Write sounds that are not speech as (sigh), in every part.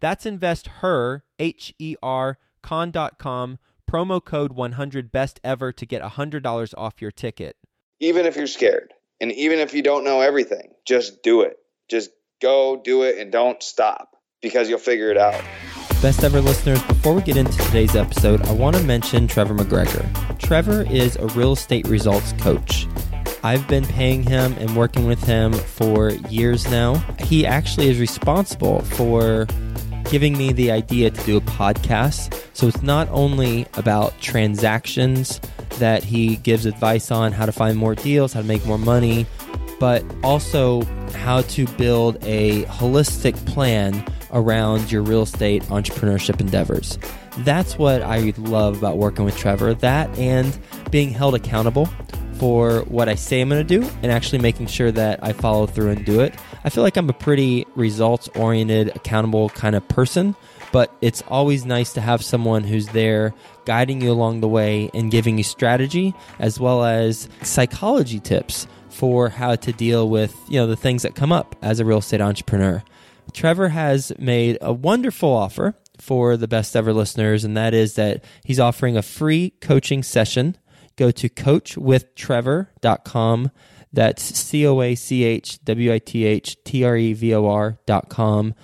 That's investher, H E R, con.com promo code 100 best ever to get $100 off your ticket. Even if you're scared and even if you don't know everything, just do it. Just go do it and don't stop because you'll figure it out. Best ever listeners, before we get into today's episode, I want to mention Trevor McGregor. Trevor is a real estate results coach. I've been paying him and working with him for years now. He actually is responsible for giving me the idea to do a podcast. So it's not only about transactions that he gives advice on how to find more deals, how to make more money, but also how to build a holistic plan around your real estate entrepreneurship endeavors. That's what I love about working with Trevor. That and being held accountable for what I say I'm going to do and actually making sure that I follow through and do it. I feel like I'm a pretty results oriented, accountable kind of person, but it's always nice to have someone who's there guiding you along the way and giving you strategy as well as psychology tips for how to deal with, you know, the things that come up as a real estate entrepreneur. Trevor has made a wonderful offer for the best ever listeners, and that is that he's offering a free coaching session. Go to coachwithtrevor.com that's C O A C H W I T H T R E V O R dot com.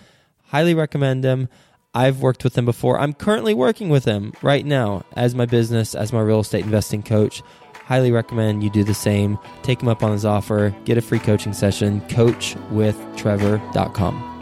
Highly recommend them. I've worked with them before. I'm currently working with them right now as my business, as my real estate investing coach. Highly recommend you do the same. Take him up on his offer. Get a free coaching session. Coachwithtrevor.com.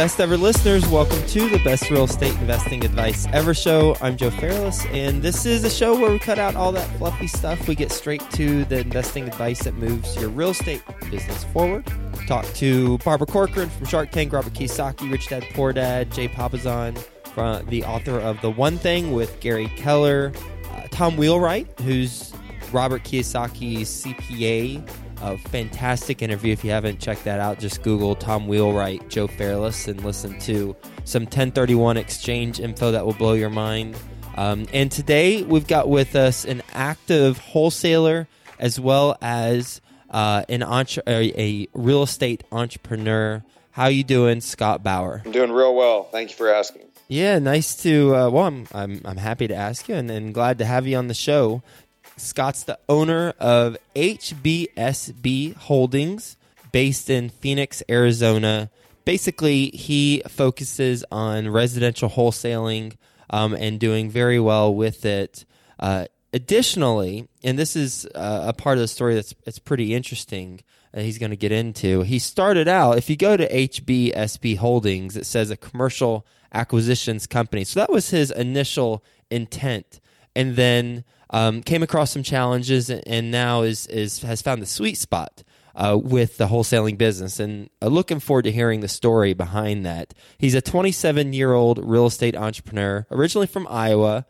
Best ever listeners, welcome to the Best Real Estate Investing Advice Ever show. I'm Joe Fairless, and this is a show where we cut out all that fluffy stuff. We get straight to the investing advice that moves your real estate business forward. Talk to Barbara Corcoran from Shark Tank, Robert Kiyosaki, Rich Dad Poor Dad, Jay Papasan, from the author of The One Thing with Gary Keller, uh, Tom Wheelwright, who's Robert Kiyosaki's CPA a fantastic interview. If you haven't checked that out, just Google Tom Wheelwright, Joe Fairless, and listen to some 1031 exchange info that will blow your mind. Um, and today we've got with us an active wholesaler as well as uh, an entre- a, real estate entrepreneur. How you doing, Scott Bower? I'm doing real well. Thank you for asking. Yeah, nice to. Uh, well, I'm, I'm I'm happy to ask you, and, and glad to have you on the show. Scott's the owner of HBSB Holdings, based in Phoenix, Arizona. Basically, he focuses on residential wholesaling um, and doing very well with it. Uh, additionally, and this is uh, a part of the story that's it's pretty interesting. That he's going to get into. He started out. If you go to HBSB Holdings, it says a commercial acquisitions company. So that was his initial intent, and then um, came across some challenges and now is, is has found the sweet spot uh, with the wholesaling business. And uh, looking forward to hearing the story behind that. He's a 27 year old real estate entrepreneur, originally from Iowa,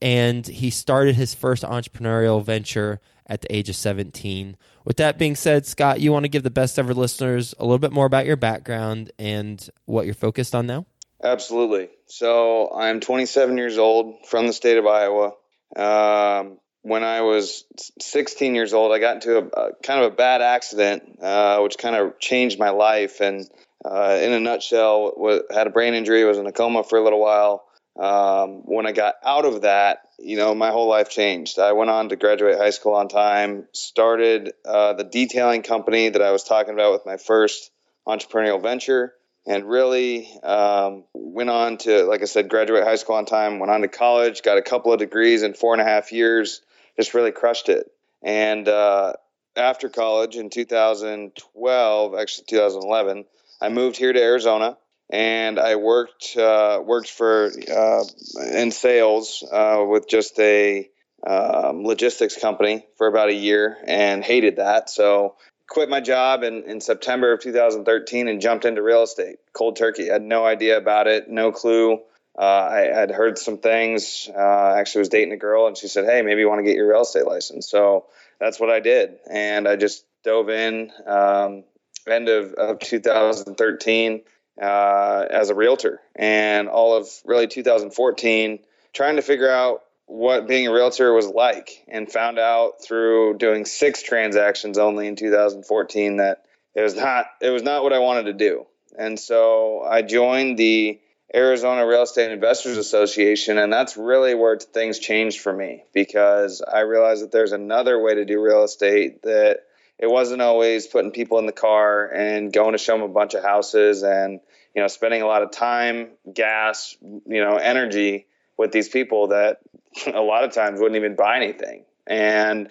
and he started his first entrepreneurial venture at the age of 17. With that being said, Scott, you want to give the best ever listeners a little bit more about your background and what you're focused on now? Absolutely. So I'm 27 years old from the state of Iowa. Um, when I was 16 years old, I got into a, a kind of a bad accident, uh, which kind of changed my life. And uh, in a nutshell, had a brain injury, was in a coma for a little while. Um, when I got out of that, you know, my whole life changed. I went on to graduate high school on time, started uh, the detailing company that I was talking about with my first entrepreneurial venture. And really um, went on to, like I said, graduate high school on time, went on to college, got a couple of degrees in four and a half years, just really crushed it. And uh, after college in 2012, actually 2011, I moved here to Arizona and I worked uh, worked for uh, in sales uh, with just a um, logistics company for about a year and hated that. So quit my job in, in September of 2013 and jumped into real estate cold turkey. I had no idea about it, no clue. Uh, I had heard some things. Uh, actually, was dating a girl, and she said, "Hey, maybe you want to get your real estate license." So that's what I did, and I just dove in. Um, end of, of 2013 uh, as a realtor, and all of really 2014 trying to figure out what being a realtor was like and found out through doing six transactions only in 2014 that it was not it was not what I wanted to do. And so I joined the Arizona Real Estate Investors Association and that's really where things changed for me because I realized that there's another way to do real estate that it wasn't always putting people in the car and going to show them a bunch of houses and you know spending a lot of time, gas, you know, energy with these people that (laughs) a lot of times wouldn't even buy anything. And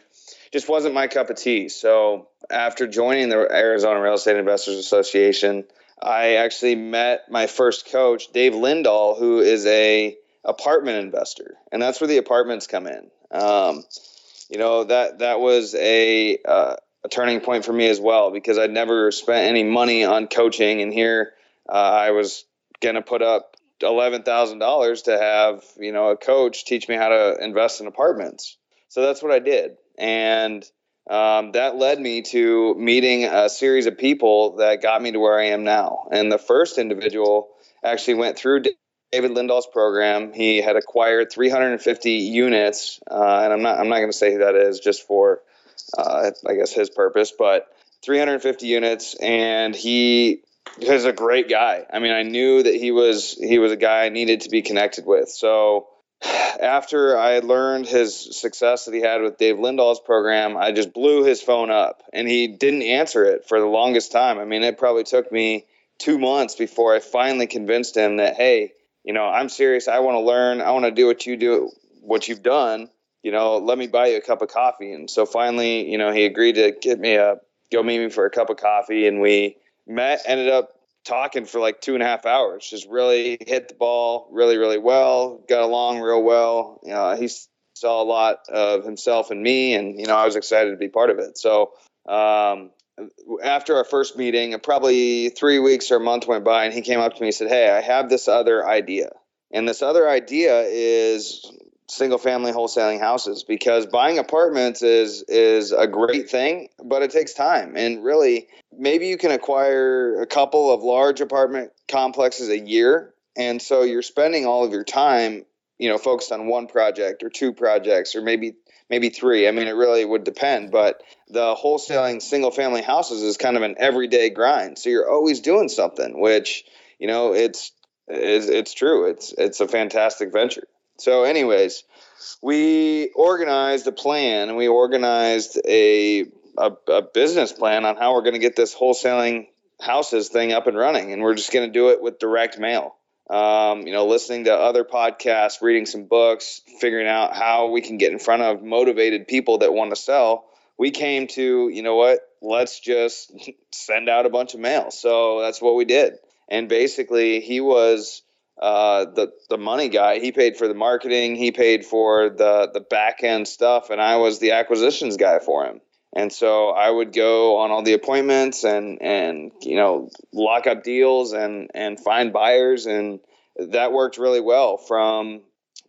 just wasn't my cup of tea. So after joining the Arizona Real Estate Investors Association, I actually met my first coach, Dave Lindahl, who is a apartment investor, and that's where the apartments come in. Um, you know that that was a uh, a turning point for me as well because I'd never spent any money on coaching, and here uh, I was gonna put up eleven thousand dollars to have you know a coach teach me how to invest in apartments. So that's what I did, and um, that led me to meeting a series of people that got me to where I am now. And the first individual actually went through David Lindahl's program. He had acquired 350 units, uh, and I'm not I'm not going to say who that is just for uh, I guess his purpose, but 350 units, and he is a great guy. I mean, I knew that he was he was a guy I needed to be connected with. So after I learned his success that he had with Dave Lindahl's program, I just blew his phone up, and he didn't answer it for the longest time. I mean, it probably took me two months before I finally convinced him that hey, you know, I'm serious. I want to learn. I want to do what you do, what you've done. You know, let me buy you a cup of coffee. And so finally, you know, he agreed to get me a go meet me for a cup of coffee, and we met, ended up talking for like two and a half hours. Just really hit the ball really, really well. Got along real well. Know, he saw a lot of himself and me, and you know, I was excited to be part of it. So um, after our first meeting, probably three weeks or a month went by, and he came up to me and said, "Hey, I have this other idea." And this other idea is single family wholesaling houses because buying apartments is is a great thing but it takes time. And really maybe you can acquire a couple of large apartment complexes a year and so you're spending all of your time you know focused on one project or two projects or maybe maybe three. I mean it really would depend but the wholesaling single family houses is kind of an everyday grind. So you're always doing something which you know it's it's, it's true. It's it's a fantastic venture so, anyways, we organized a plan and we organized a, a, a business plan on how we're going to get this wholesaling houses thing up and running. And we're just going to do it with direct mail. Um, you know, listening to other podcasts, reading some books, figuring out how we can get in front of motivated people that want to sell. We came to, you know what, let's just (laughs) send out a bunch of mail. So that's what we did. And basically, he was uh, the the money guy. He paid for the marketing. He paid for the the back end stuff, and I was the acquisitions guy for him. And so I would go on all the appointments and and you know lock up deals and and find buyers, and that worked really well from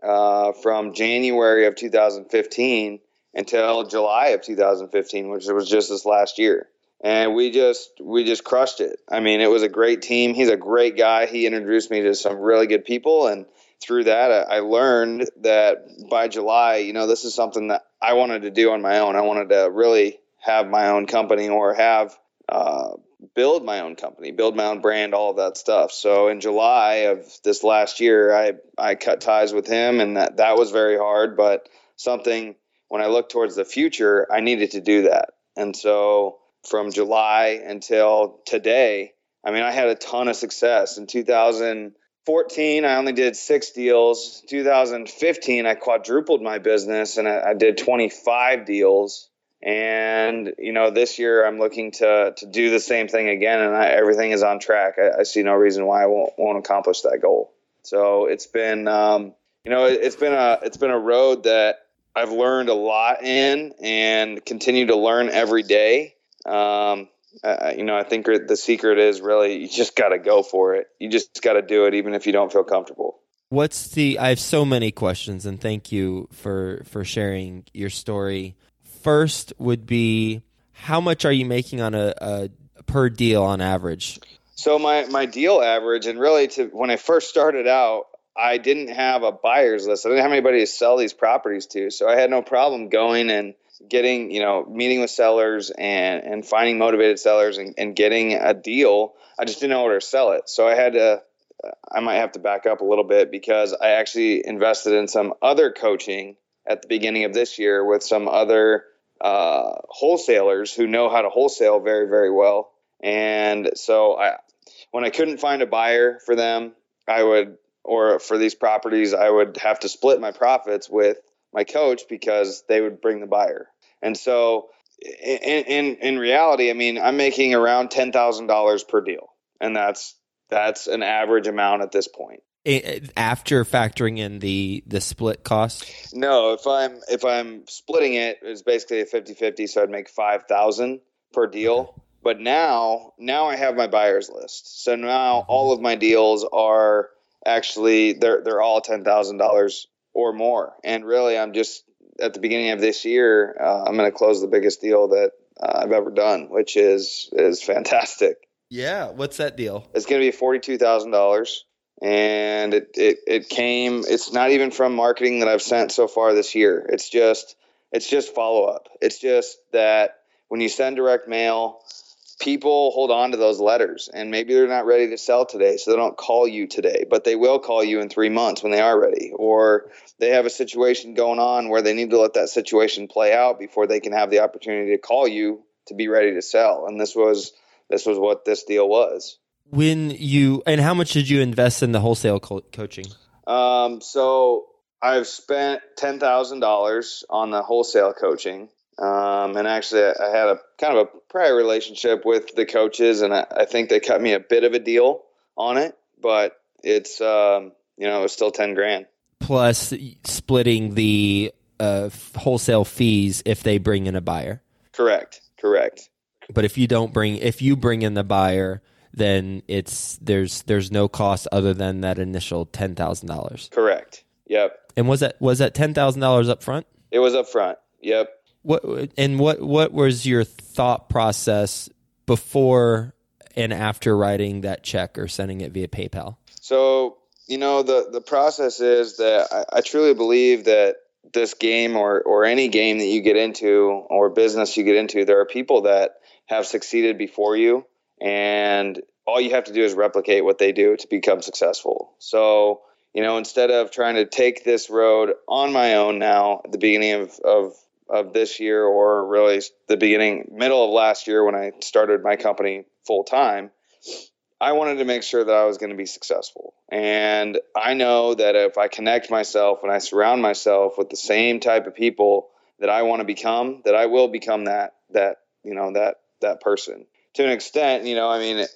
uh, from January of 2015 until July of 2015, which was just this last year and we just we just crushed it. I mean, it was a great team. He's a great guy. He introduced me to some really good people, and through that, I learned that by July, you know, this is something that I wanted to do on my own. I wanted to really have my own company or have uh, build my own company, build my own brand, all of that stuff. So in July of this last year, I I cut ties with him, and that that was very hard, but something when I look towards the future, I needed to do that, and so from July until today, I mean, I had a ton of success in 2014. I only did six deals. 2015, I quadrupled my business and I, I did 25 deals. And you know, this year I'm looking to to do the same thing again, and I, everything is on track. I, I, see no reason why I won't won't accomplish that goal. So it's been, um, you know, it, it's been a it's been a road that I've learned a lot in, and continue to learn every day. Um, uh, you know, I think the secret is really you just got to go for it. You just got to do it, even if you don't feel comfortable. What's the? I have so many questions, and thank you for for sharing your story. First would be how much are you making on a, a per deal on average? So my my deal average, and really to when I first started out, I didn't have a buyer's list. I didn't have anybody to sell these properties to, so I had no problem going and getting you know meeting with sellers and and finding motivated sellers and, and getting a deal i just didn't know where to sell it so i had to i might have to back up a little bit because i actually invested in some other coaching at the beginning of this year with some other uh, wholesalers who know how to wholesale very very well and so i when i couldn't find a buyer for them i would or for these properties i would have to split my profits with my coach because they would bring the buyer. And so in in, in reality, I mean, I'm making around ten thousand dollars per deal, and that's that's an average amount at this point. After factoring in the the split cost? No, if I'm if I'm splitting it, it's basically a 50-50, so I'd make five thousand per deal. Okay. But now now I have my buyers list. So now mm-hmm. all of my deals are actually they're they're all ten thousand dollars or more. And really, I'm just at the beginning of this year, uh, I'm going to close the biggest deal that uh, I've ever done, which is is fantastic. Yeah, what's that deal? It's going to be forty two thousand dollars, and it, it it came. It's not even from marketing that I've sent so far this year. It's just it's just follow up. It's just that when you send direct mail, people hold on to those letters and maybe they're not ready to sell today so they don't call you today but they will call you in three months when they are ready or they have a situation going on where they need to let that situation play out before they can have the opportunity to call you to be ready to sell. And this was this was what this deal was. When you and how much did you invest in the wholesale co- coaching? Um, so i've spent $10000 on the wholesale coaching. Um, and actually, I had a kind of a prior relationship with the coaches, and I, I think they cut me a bit of a deal on it, but it's um, you know it was still ten grand plus splitting the uh, wholesale fees if they bring in a buyer. Correct. Correct. But if you don't bring if you bring in the buyer, then it's there's there's no cost other than that initial ten thousand dollars. Correct. Yep. And was that was that ten thousand dollars up front? It was up front. Yep. What and what what was your thought process before and after writing that check or sending it via PayPal? So you know the the process is that I, I truly believe that this game or or any game that you get into or business you get into, there are people that have succeeded before you, and all you have to do is replicate what they do to become successful. So you know, instead of trying to take this road on my own now at the beginning of, of of this year, or really the beginning, middle of last year when I started my company full time, I wanted to make sure that I was going to be successful. And I know that if I connect myself and I surround myself with the same type of people that I want to become, that I will become that that you know that that person to an extent. You know, I mean. and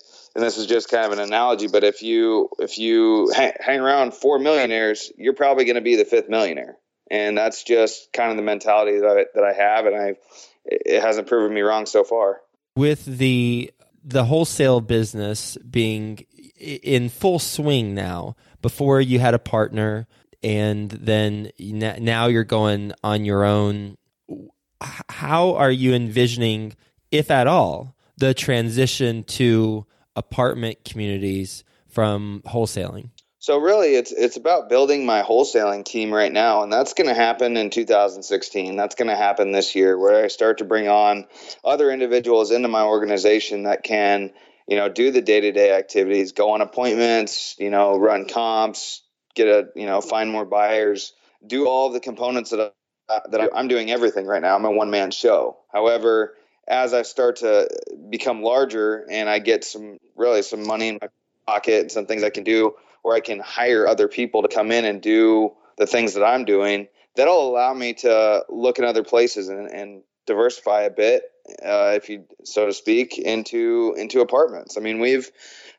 this is just kind of an analogy, but if you if you hang, hang around four millionaires, you're probably going to be the fifth millionaire and that's just kind of the mentality that I, that I have, and I it hasn't proven me wrong so far. With the the wholesale business being in full swing now, before you had a partner, and then now you're going on your own. How are you envisioning, if at all, the transition to apartment communities from wholesaling? So really, it's it's about building my wholesaling team right now, and that's going to happen in 2016. That's going to happen this year, where I start to bring on other individuals into my organization that can, you know, do the day to day activities, go on appointments, you know, run comps, get a, you know, find more buyers, do all the components that I, that I'm doing everything right now. I'm a one man show. However, as I start to become larger and I get some really some money in my pocket and some things I can do where I can hire other people to come in and do the things that I'm doing, that'll allow me to look in other places and, and diversify a bit, uh, if you so to speak, into into apartments. I mean, we've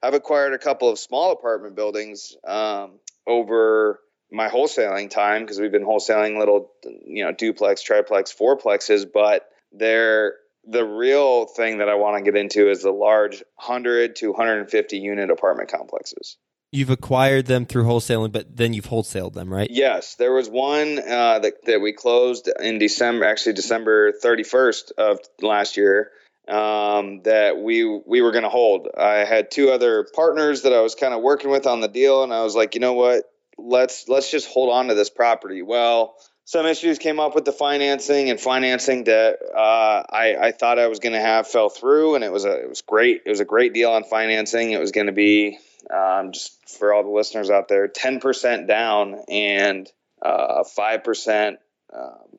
I've acquired a couple of small apartment buildings um, over my wholesaling time because we've been wholesaling little, you know, duplex, triplex, fourplexes, but they're the real thing that I want to get into is the large 100 to 150 unit apartment complexes. You've acquired them through wholesaling, but then you've wholesaled them, right? Yes, there was one uh, that that we closed in December, actually December 31st of last year. Um, that we we were going to hold. I had two other partners that I was kind of working with on the deal, and I was like, you know what, let's let's just hold on to this property. Well, some issues came up with the financing and financing that uh, I, I thought I was going to have fell through, and it was a it was great. It was a great deal on financing. It was going to be um, just for all the listeners out there, ten percent down and uh, five uh, percent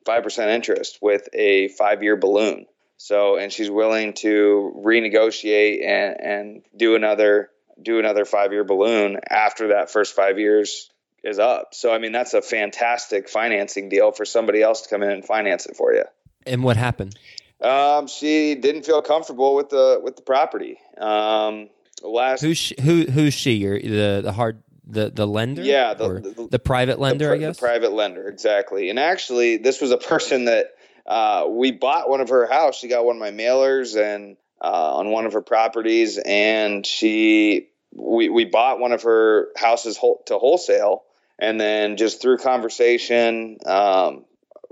five percent interest with a five year balloon. So, and she's willing to renegotiate and and do another do another five year balloon after that first five years is up. So I mean that's a fantastic financing deal for somebody else to come in and finance it for you. And what happened? Um, she didn't feel comfortable with the with the property. Um, last who's she, who who's she? You're the the hard the the lender? Yeah, the the, the, private lender, the, I guess. The private lender, exactly. And actually, this was a person that uh, we bought one of her house. She got one of my mailers and uh, on one of her properties, and she we we bought one of her houses to wholesale and then just through conversation, um,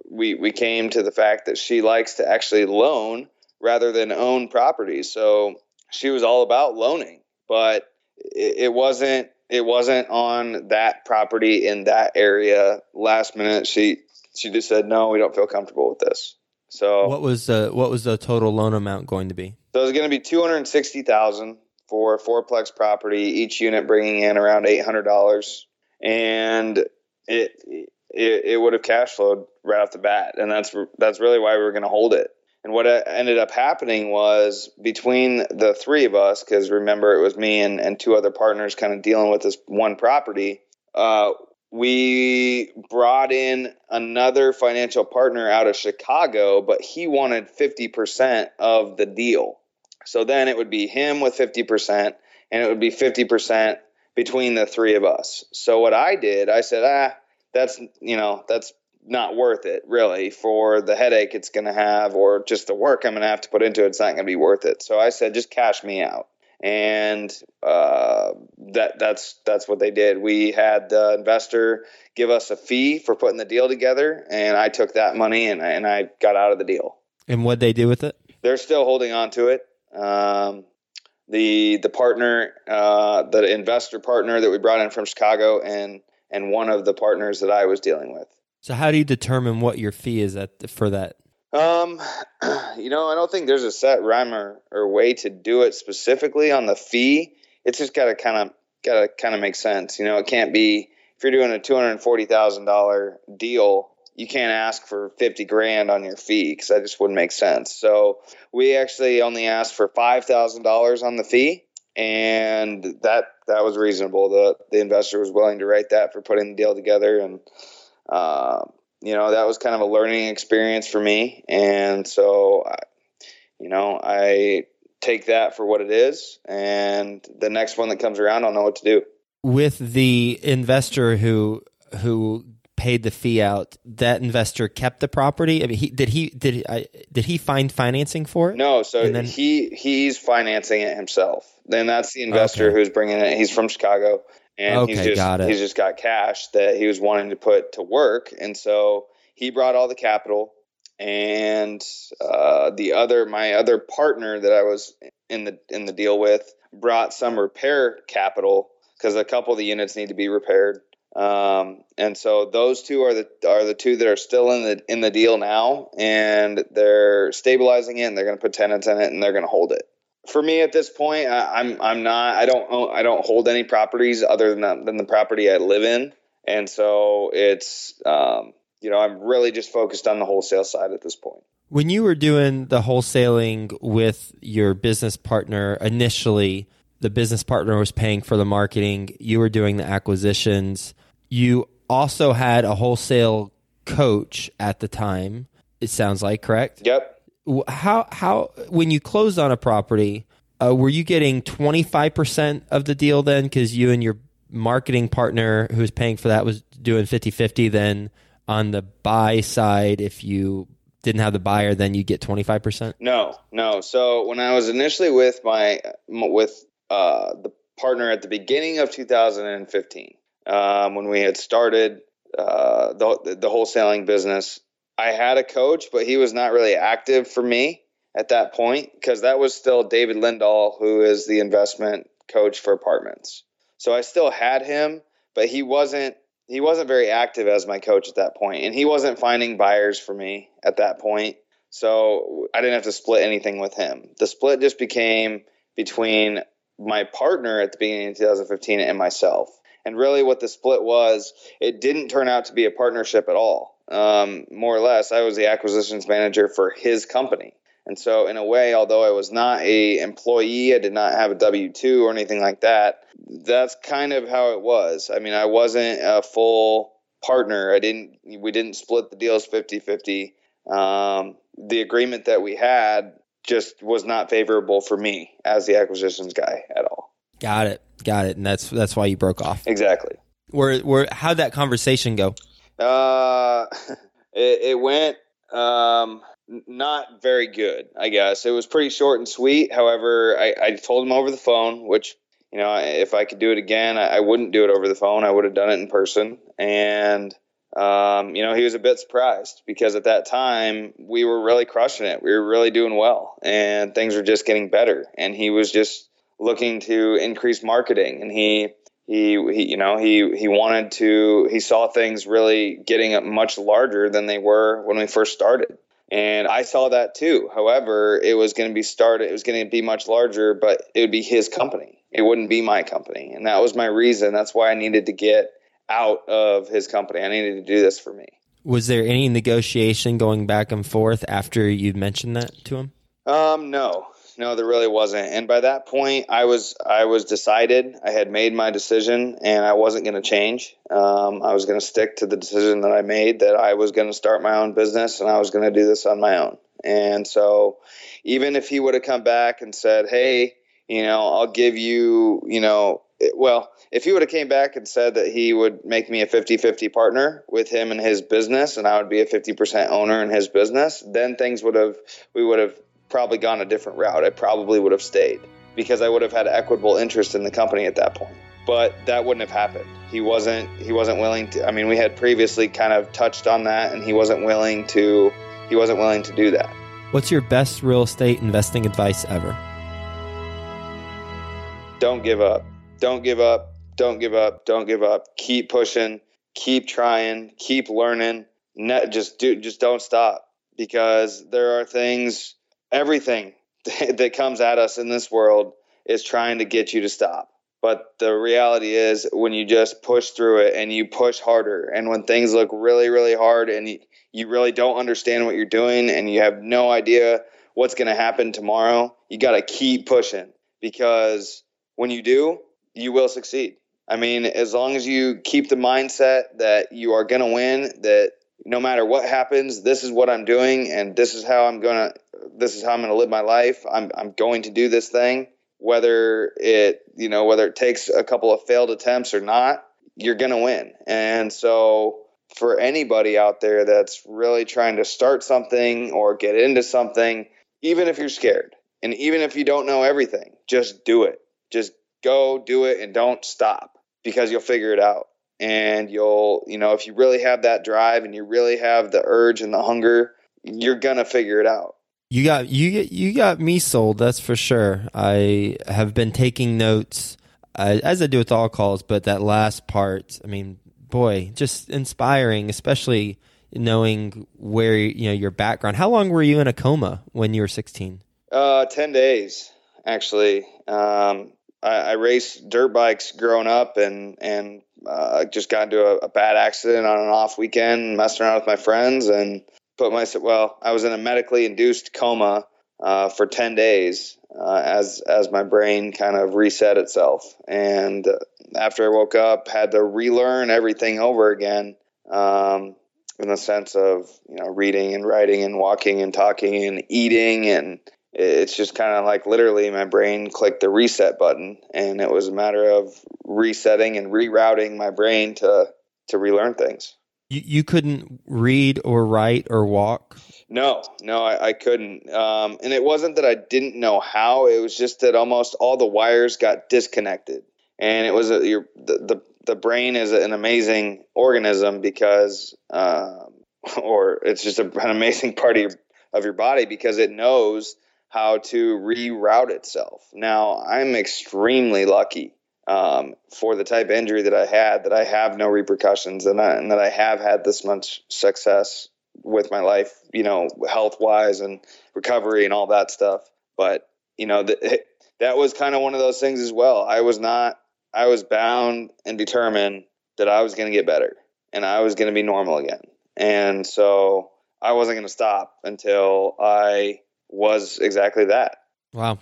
we we came to the fact that she likes to actually loan rather than own properties. So she was all about loaning, but it, it wasn't it wasn't on that property in that area. Last minute, she she just said, "No, we don't feel comfortable with this." So what was the what was the total loan amount going to be? So it was going to be two hundred sixty thousand for a fourplex property, each unit bringing in around eight hundred dollars and it it, it would have cash flowed right off the bat, and that's that's really why we were going to hold it. And what ended up happening was between the three of us, because remember it was me and, and two other partners kind of dealing with this one property. Uh, we brought in another financial partner out of Chicago, but he wanted 50% of the deal. So then it would be him with 50%, and it would be 50% between the three of us. So what I did, I said, ah, that's you know, that's not worth it really for the headache it's going to have or just the work I'm going to have to put into it. It's not going to be worth it. So I said, just cash me out. And uh, that that's that's what they did. We had the investor give us a fee for putting the deal together, and I took that money and and I got out of the deal. And what they do with it? They're still holding on to it. Um, the the partner, uh, the investor partner that we brought in from Chicago, and and one of the partners that I was dealing with. So, how do you determine what your fee is at for that? Um, (clears throat) you know, I don't think there's a set rhyme or, or way to do it specifically on the fee. It's just got to kind of got to kind of make sense. You know, it can't be if you're doing a two hundred forty thousand dollar deal you can't ask for 50 grand on your fee because that just wouldn't make sense. So we actually only asked for $5,000 on the fee and that that was reasonable. The the investor was willing to write that for putting the deal together and uh, you know, that was kind of a learning experience for me and so I, you know, I take that for what it is and the next one that comes around I'll know what to do. With the investor who who paid the fee out, that investor kept the property. I mean, he did he did I, did he find financing for it? No, so then, he he's financing it himself. Then that's the investor okay. who's bringing it. He's from Chicago, and okay, he's just got it. he's just got cash that he was wanting to put to work, and so he brought all the capital. And uh, the other, my other partner that I was in the in the deal with, brought some repair capital because a couple of the units need to be repaired um, and so those two are the are the two that are still in the in the deal now, and they're stabilizing it. and They're going to put tenants in it, and they're going to hold it. For me at this point, I, am I'm, I'm not I don't own, I don't hold any properties other than the, than the property I live in, and so it's um, you know I'm really just focused on the wholesale side at this point. When you were doing the wholesaling with your business partner initially, the business partner was paying for the marketing, you were doing the acquisitions. You also had a wholesale coach at the time. It sounds like correct. Yep. How how when you closed on a property, uh, were you getting twenty five percent of the deal then? Because you and your marketing partner who was paying for that was doing 50-50 then on the buy side if you didn't have the buyer then you get 25% no no so when i was initially with my with uh, the partner at the beginning of 2015 um, when we had started uh, the, the wholesaling business i had a coach but he was not really active for me at that point because that was still david lindahl who is the investment coach for apartments so I still had him, but he wasn't he wasn't very active as my coach at that point, and he wasn't finding buyers for me at that point. So I didn't have to split anything with him. The split just became between my partner at the beginning of 2015 and myself. And really, what the split was, it didn't turn out to be a partnership at all. Um, more or less, I was the acquisitions manager for his company. And so, in a way, although I was not a employee, I did not have a W two or anything like that. That's kind of how it was. I mean, I wasn't a full partner. I didn't. We didn't split the deals 50-50. Um, the agreement that we had just was not favorable for me as the acquisitions guy at all. Got it. Got it. And that's that's why you broke off. Exactly. Where where how'd that conversation go? Uh, (laughs) it, it went. Um, not very good, I guess. It was pretty short and sweet. However, I, I told him over the phone, which, you know, if I could do it again, I, I wouldn't do it over the phone. I would have done it in person. And, um, you know, he was a bit surprised because at that time we were really crushing it. We were really doing well and things were just getting better. And he was just looking to increase marketing and he, he, he, you know, he, he wanted to, he saw things really getting much larger than they were when we first started and I saw that too. However, it was going to be started, it was going to be much larger, but it would be his company. It wouldn't be my company. And that was my reason. That's why I needed to get out of his company. I needed to do this for me. Was there any negotiation going back and forth after you mentioned that to him? Um, no, no, there really wasn't. And by that point, I was I was decided. I had made my decision, and I wasn't going to change. Um, I was going to stick to the decision that I made that I was going to start my own business, and I was going to do this on my own. And so, even if he would have come back and said, "Hey, you know, I'll give you, you know, well, if he would have came back and said that he would make me a 50-50 partner with him and his business and I would be a 50% owner in his business, then things would have we would have probably gone a different route. I probably would have stayed because I would have had equitable interest in the company at that point. But that wouldn't have happened. He wasn't he wasn't willing to I mean we had previously kind of touched on that and he wasn't willing to he wasn't willing to do that. What's your best real estate investing advice ever? Don't give up. Don't give up. Don't give up. Don't give up. Keep pushing. Keep trying. Keep learning. just do just don't stop because there are things everything (laughs) that comes at us in this world is trying to get you to stop. But the reality is, when you just push through it and you push harder, and when things look really, really hard and you, really don't understand what you're doing and you have no idea what's going to happen tomorrow, you got to keep pushing because when you do, you will succeed. I mean, as long as you keep the mindset that you are going to win, that no matter what happens, this is what I'm doing and this is how I'm going to this is how I'm going to live my life. I'm I'm going to do this thing whether it, you know, whether it takes a couple of failed attempts or not, you're going to win. And so for anybody out there that's really trying to start something or get into something, even if you're scared and even if you don't know everything, just do it. Just go do it and don't stop because you'll figure it out and you'll you know if you really have that drive and you really have the urge and the hunger you're gonna figure it out you got you you got me sold that's for sure. I have been taking notes uh, as i do with all calls but that last part i mean boy just inspiring especially knowing where you know your background. How long were you in a coma when you were 16 uh 10 days actually. Um I, I raced dirt bikes growing up and and uh, just got into a, a, bad accident on an off weekend, messing around with my friends, and put myself. Well, I was in a medically induced coma uh, for ten days uh, as as my brain kind of reset itself. And after I woke up, had to relearn everything over again. Um, in the sense of you know reading and writing and walking and talking and eating and it's just kind of like literally my brain clicked the reset button and it was a matter of resetting and rerouting my brain to to relearn things you, you couldn't read or write or walk? No no i, I couldn't. Um, and it wasn't that i didn't know how. It was just that almost all the wires got disconnected. And it was a, your the, the the brain is an amazing organism because um, (laughs) or it's just a, an amazing part of your, of your body because it knows how to reroute itself. Now, I'm extremely lucky um, for the type injury that I had that I have no repercussions and, I, and that I have had this much success with my life, you know, health wise and recovery and all that stuff. But, you know, the, (laughs) that was kind of one of those things as well. I was not, I was bound and determined that I was going to get better and I was going to be normal again. And so I wasn't going to stop until I was exactly that. Wow.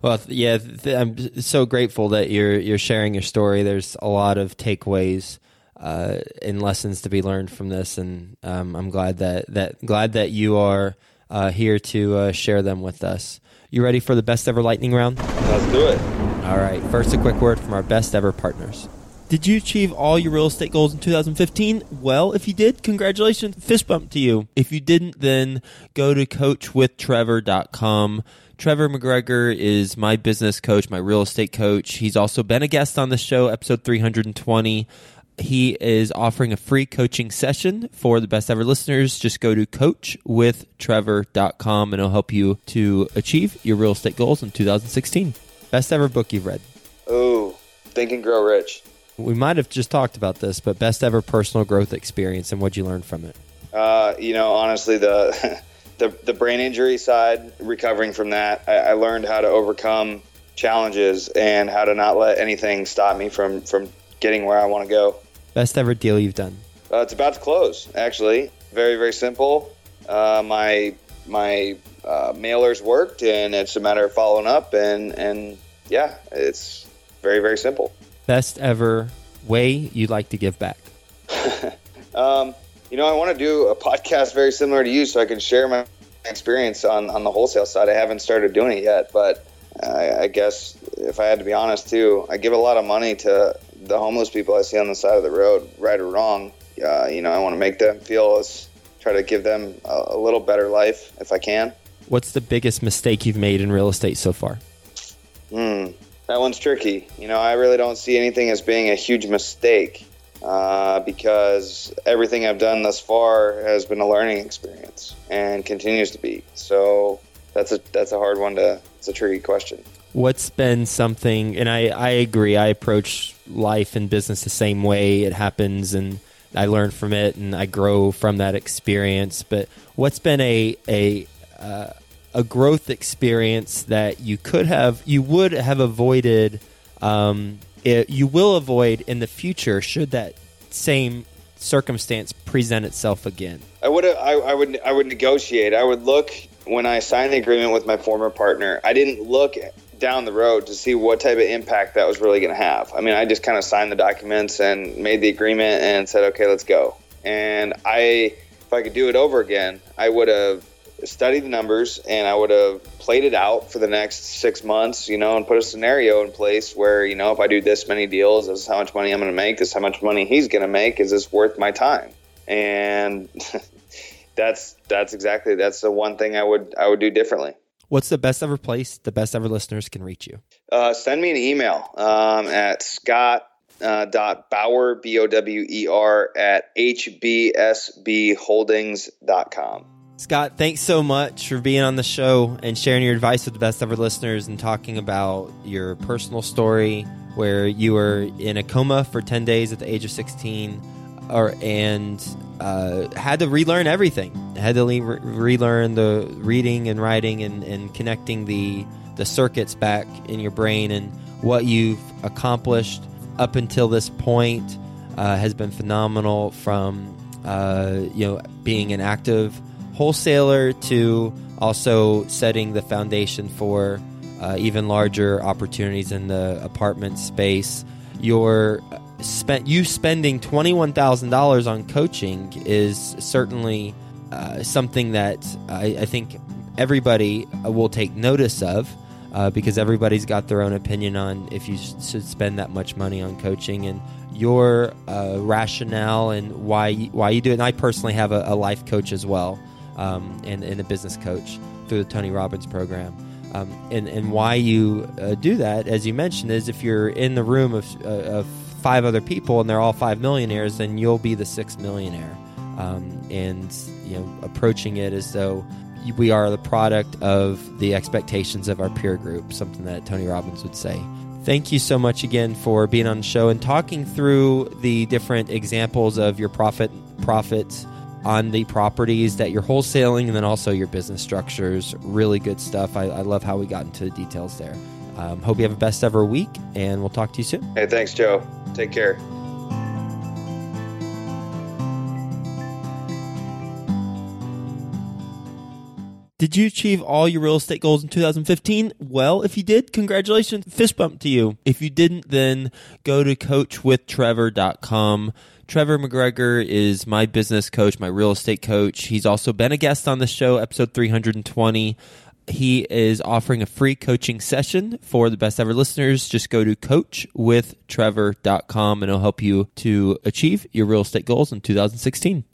Well, yeah, th- I'm so grateful that you're you're sharing your story. There's a lot of takeaways uh, and lessons to be learned from this, and um, I'm glad that that glad that you are uh, here to uh, share them with us. You ready for the best ever lightning round? Let's do it. All right. First, a quick word from our best ever partners. Did you achieve all your real estate goals in 2015? Well, if you did, congratulations. Fist bump to you. If you didn't, then go to coachwithtrevor.com. Trevor McGregor is my business coach, my real estate coach. He's also been a guest on the show, episode 320. He is offering a free coaching session for the best ever listeners. Just go to coachwithtrevor.com and it'll help you to achieve your real estate goals in 2016. Best ever book you've read? Oh, Think and Grow Rich we might have just talked about this, but best ever personal growth experience and what you learned from it. Uh, you know, honestly, the, (laughs) the the brain injury side, recovering from that, I, I, learned how to overcome challenges and how to not let anything stop me from from getting where I want to go. Best ever deal you've done? Uh, it's about to close. Actually, very very simple. Uh, my my uh, mailers worked, and it's a matter of following up, and and yeah, it's very very simple best ever way you'd like to give back? (laughs) um, you know, I want to do a podcast very similar to you so I can share my experience on, on the wholesale side. I haven't started doing it yet, but I, I guess if I had to be honest too, I give a lot of money to the homeless people I see on the side of the road, right or wrong. Uh, you know, I want to make them feel as try to give them a, a little better life if I can. What's the biggest mistake you've made in real estate so far? Hmm. That one's tricky. You know, I really don't see anything as being a huge mistake uh, because everything I've done thus far has been a learning experience and continues to be. So that's a that's a hard one to. It's a tricky question. What's been something, and I I agree. I approach life and business the same way. It happens, and I learn from it, and I grow from that experience. But what's been a a uh, a growth experience that you could have, you would have avoided, um, it, you will avoid in the future should that same circumstance present itself again? I would, I, I would, I would negotiate. I would look when I signed the agreement with my former partner. I didn't look down the road to see what type of impact that was really going to have. I mean, I just kind of signed the documents and made the agreement and said, okay, let's go. And I, if I could do it over again, I would have studied the numbers and I would have played it out for the next six months, you know, and put a scenario in place where, you know, if I do this many deals, this is how much money I'm going to make, this is how much money he's going to make, is this worth my time? And (laughs) that's that's exactly that's the one thing I would I would do differently. What's the best ever place the best ever listeners can reach you? Uh, send me an email um, at scott uh, dot Bower B O W E R at hbsbholdings.com. Scott, thanks so much for being on the show and sharing your advice with the best ever listeners and talking about your personal story where you were in a coma for 10 days at the age of 16 or and uh, had to relearn everything. Had to le- relearn the reading and writing and, and connecting the, the circuits back in your brain and what you've accomplished up until this point uh, has been phenomenal from uh, you know being an active wholesaler to also setting the foundation for uh, even larger opportunities in the apartment space. Your spent you spending twenty one thousand dollars on coaching is certainly uh, something that I, I, think everybody will take notice of. Uh, because everybody's got their own opinion on if you should spend that much money on coaching and your uh, rationale and why why you do it. And I personally have a, a life coach as well, um, and, and, a business coach through the Tony Robbins program. Um, and, and why you uh, do that, as you mentioned, is if you're in the room of, uh, of five other people and they're all five millionaires, then you'll be the sixth millionaire. Um, and you know, approaching it as though we are the product of the expectations of our peer group, something that Tony Robbins would say. Thank you so much again for being on the show and talking through the different examples of your profit profits on the properties that you're wholesaling and then also your business structures. Really good stuff. I, I love how we got into the details there. Um, hope you have a best ever week, and we'll talk to you soon. Hey, thanks, Joe. Take care. Did you achieve all your real estate goals in 2015? Well, if you did, congratulations. Fist bump to you. If you didn't, then go to coachwithtrevor.com. Trevor McGregor is my business coach, my real estate coach. He's also been a guest on the show, episode 320. He is offering a free coaching session for the best ever listeners. Just go to coachwithtrevor.com and it'll help you to achieve your real estate goals in 2016.